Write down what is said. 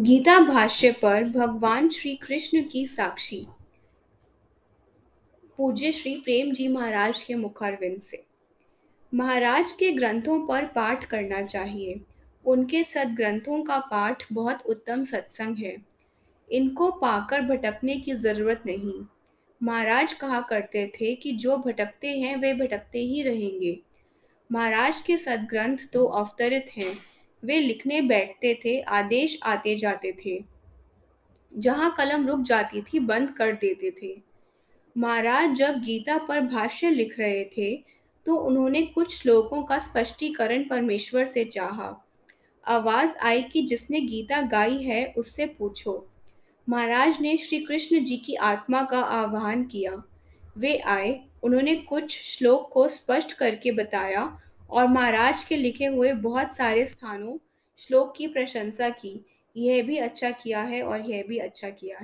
गीता भाष्य पर भगवान श्री कृष्ण की साक्षी। पूज्य श्री प्रेम जी महाराज के मुखारविंद से। महाराज के ग्रंथों पर पाठ करना चाहिए। उनके सदग्रंथों का पाठ बहुत उत्तम सत्संग है। इनको पाकर भटकने की ज़रूरत नहीं। महाराज कहा करते थे कि जो भटकते हैं, वे भटकते ही रहेंगे। महाराज के सदग्रंथ तो अवतरित हैं। वे लिखने बैठते थे, आदेश आते जाते थे। जहाँ कलम रुक जाती थी, बंद कर देते थे। महाराज जब गीता पर भाष्य लिख रहे थे तो उन्होंने कुछ श्लोकों का स्पष्टीकरण परमेश्वर से चाहा। आवाज़ आई कि जिसने गीता गाई है, उससे पूछो। महाराज ने श्री कृष्ण जी की आत्मा का आह्वान किया। वे आए, उन्होंने कुछ श्लोक को स्पष्ट करके बताया और महाराज के लिखे हुए बहुत सारे स्थानों, श्लोक की प्रशंसा की। यह भी अच्छा किया है और यह भी अच्छा किया है।